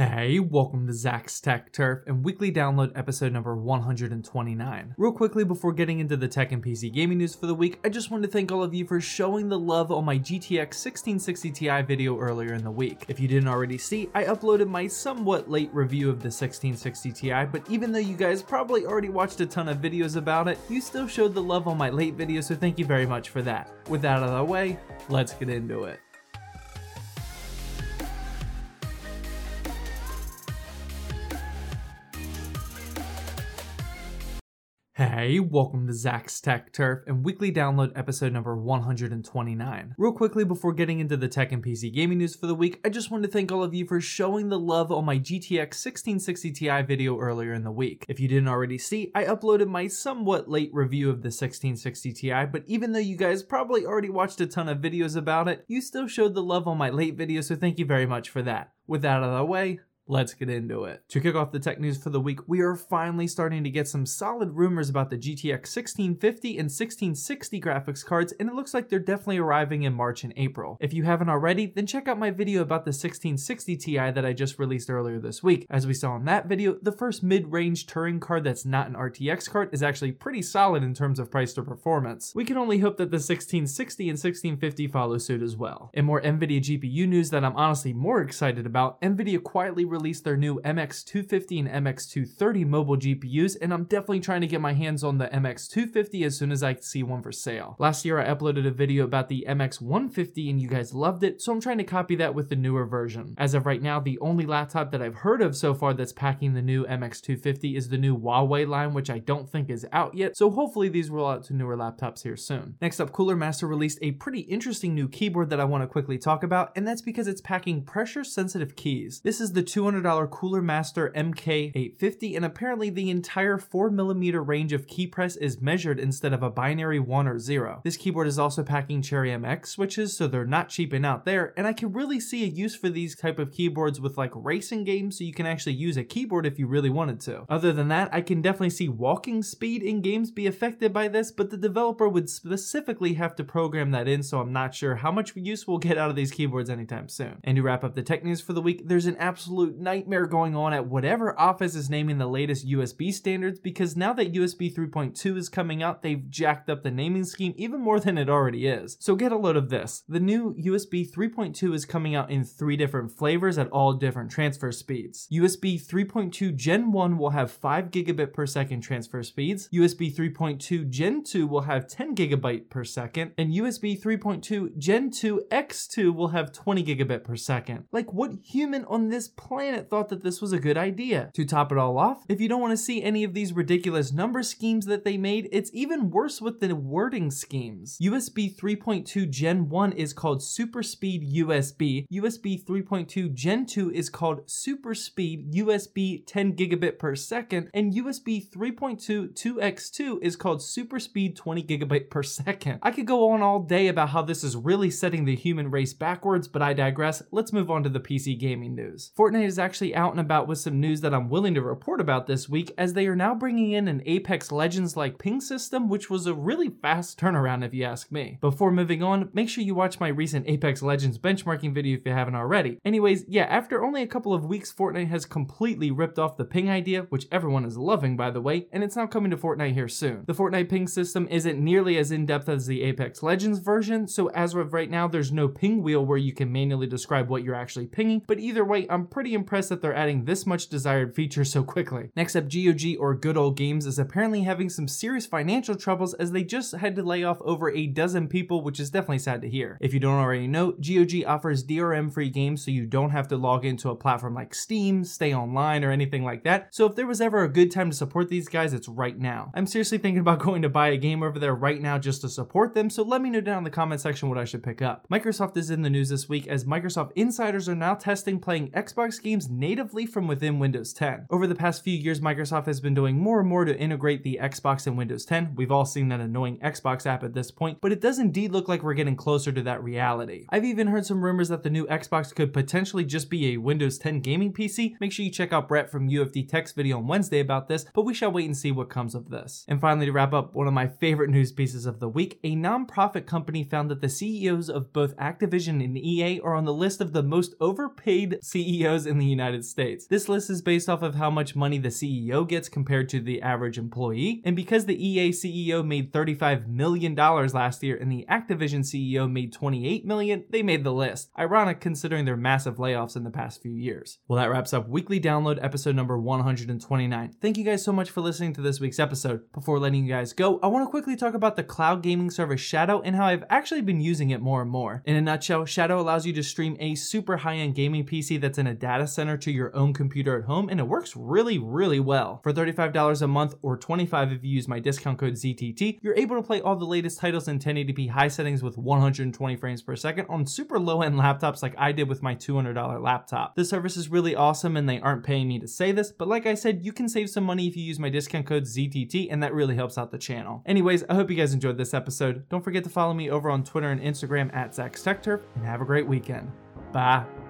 Hey, welcome to Zach's Tech Turf and weekly download episode number 129. Real quickly before getting into the tech and PC gaming news for the week, I just want to thank all of you for showing the love on my GTX 1660 Ti video earlier in the week. If you didn't already see, I uploaded my somewhat late review of the 1660 Ti, but even though you guys probably already watched a ton of videos about it, you still showed the love on my late video, so thank you very much for that. With that out of the way, let's get into it. Hey, welcome to Zach's Tech Turf and weekly download episode number 129. Real quickly before getting into the tech and PC gaming news for the week, I just want to thank all of you for showing the love on my GTX 1660 Ti video earlier in the week. If you didn't already see, I uploaded my somewhat late review of the 1660 Ti, but even though you guys probably already watched a ton of videos about it, you still showed the love on my late video, so thank you very much for that. With that out of the way, Let's get into it. To kick off the tech news for the week, we are finally starting to get some solid rumors about the GTX 1650 and 1660 graphics cards, and it looks like they're definitely arriving in March and April. If you haven't already, then check out my video about the 1660 Ti that I just released earlier this week. As we saw in that video, the first mid-range Turing card that's not an RTX card is actually pretty solid in terms of price to performance. We can only hope that the 1660 and 1650 follow suit as well. In more NVIDIA GPU news that I'm honestly more excited about, NVIDIA quietly released released their new MX250 and MX230 mobile GPUs, and I'm definitely trying to get my hands on the MX250 as soon as I see one for sale. Last year, I uploaded a video about the MX150 and you guys loved it, so I'm trying to copy that with the newer version. As of right now, the only laptop that I've heard of so far that's packing the new MX250 is the new Huawei line, which I don't think is out yet, so hopefully these roll out to newer laptops here soon. Next up, Cooler Master released a pretty interesting new keyboard that I want to quickly talk about, and that's because it's packing pressure sensitive keys. This is the 200 $200 Cooler Master MK850, and apparently the entire 4mm range of key press is measured instead of a binary 1 or 0. This keyboard is also packing Cherry MX switches, so they're not cheaping out there, and I can really see a use for these type of keyboards with like racing games, so you can actually use a keyboard if you really wanted to. Other than that, I can definitely see walking speed in games be affected by this, but the developer would specifically have to program that in, so I'm not sure how much use we'll get out of these keyboards anytime soon. And to wrap up the tech news for the week, there's an absolute nightmare going on at whatever office is naming the latest USB standards because now that USB 3.2 is coming out, they've jacked up the naming scheme even more than it already is. So get a load of this. The new USB 3.2 is coming out in three different flavors at all different transfer speeds. USB 3.2 Gen 1 will have 5 gigabit per second transfer speeds, USB 3.2 Gen 2 will have 10 gigabyte per second, and USB 3.2 Gen 2 X2 will have 20 gigabit per second. Like what human on this planet planet thought that this was a good idea. To top it all off, if you don't want to see any of these ridiculous number schemes that they made, it's even worse with the wording schemes. USB 3.2 Gen 1 is called Super Speed USB, USB 3.2 Gen 2 is called Super Speed USB 10 gigabit per second, and USB 3.2 2x2 is called Super Speed 20 gigabit per second. I could go on all day about how this is really setting the human race backwards, but I digress. Let's move on to the PC gaming news. Fortnite is actually out and about with some news that I'm willing to report about this week, as they are now bringing in an Apex Legends like ping system, which was a really fast turnaround if you ask me. Before moving on, make sure you watch my recent Apex Legends benchmarking video if you haven't already. Anyways, yeah, after only a couple of weeks, Fortnite has completely ripped off the ping idea, which everyone is loving by the way, and it's now coming to Fortnite here soon. The Fortnite ping system isn't nearly as in-depth as the Apex Legends version, so as of right now, there's no ping wheel where you can manually describe what you're actually pinging, but either way, I'm pretty impressed that they're adding this much desired feature so quickly. Next up, GOG or Good Old Games is apparently having some serious financial troubles as they just had to lay off over a dozen people, which is definitely sad to hear. If you don't already know, GOG offers DRM free games so you don't have to log into a platform like Steam, stay online, or anything like that. So if there was ever a good time to support these guys, it's right now. I'm seriously thinking about going to buy a game over there right now just to support them, so let me know down in the comment section what I should pick up. Microsoft is in the news this week as Microsoft insiders are now testing playing Xbox games games natively from within Windows 10. Over the past few years, Microsoft has been doing more and more to integrate the Xbox in Windows 10. We've all seen that annoying Xbox app at this point, but it does indeed look like we're getting closer to that reality. I've even heard some rumors that the new Xbox could potentially just be a Windows 10 gaming PC. Make sure you check out Brett from UFD Tech's video on Wednesday about this, but we shall wait and see what comes of this. And finally, to wrap up, one of my favorite news pieces of the week, a nonprofit company found that the CEOs of both Activision and EA are on the list of the most overpaid CEOs in the United States. This list is based off of how much money the CEO gets compared to the average employee. And because the EA CEO made $35 million last year and the Activision CEO made 28 million, they made the list. Ironic considering their massive layoffs in the past few years. Well, that wraps up weekly download episode number 129. Thank you guys so much for listening to this week's episode. Before letting you guys go, I want to quickly talk about the cloud gaming service Shadow and how I've actually been using it more and more. In a nutshell, Shadow allows you to stream a super high end gaming PC that's in a data center to your own computer at home, and it works really, really well. For $35 a month or 25 if you use my discount code ZTT, you're able to play all the latest titles in 1080p high settings with 120 frames per second on super low end laptops like I did with my $200 laptop. This service is really awesome and they aren't paying me to say this, but like I said, you can save some money if you use my discount code ZTT, and that really helps out the channel. Anyways, I hope you guys enjoyed this episode. Don't forget to follow me over on Twitter and Instagram at Zach's Tech Turf, and have a great weekend. Bye.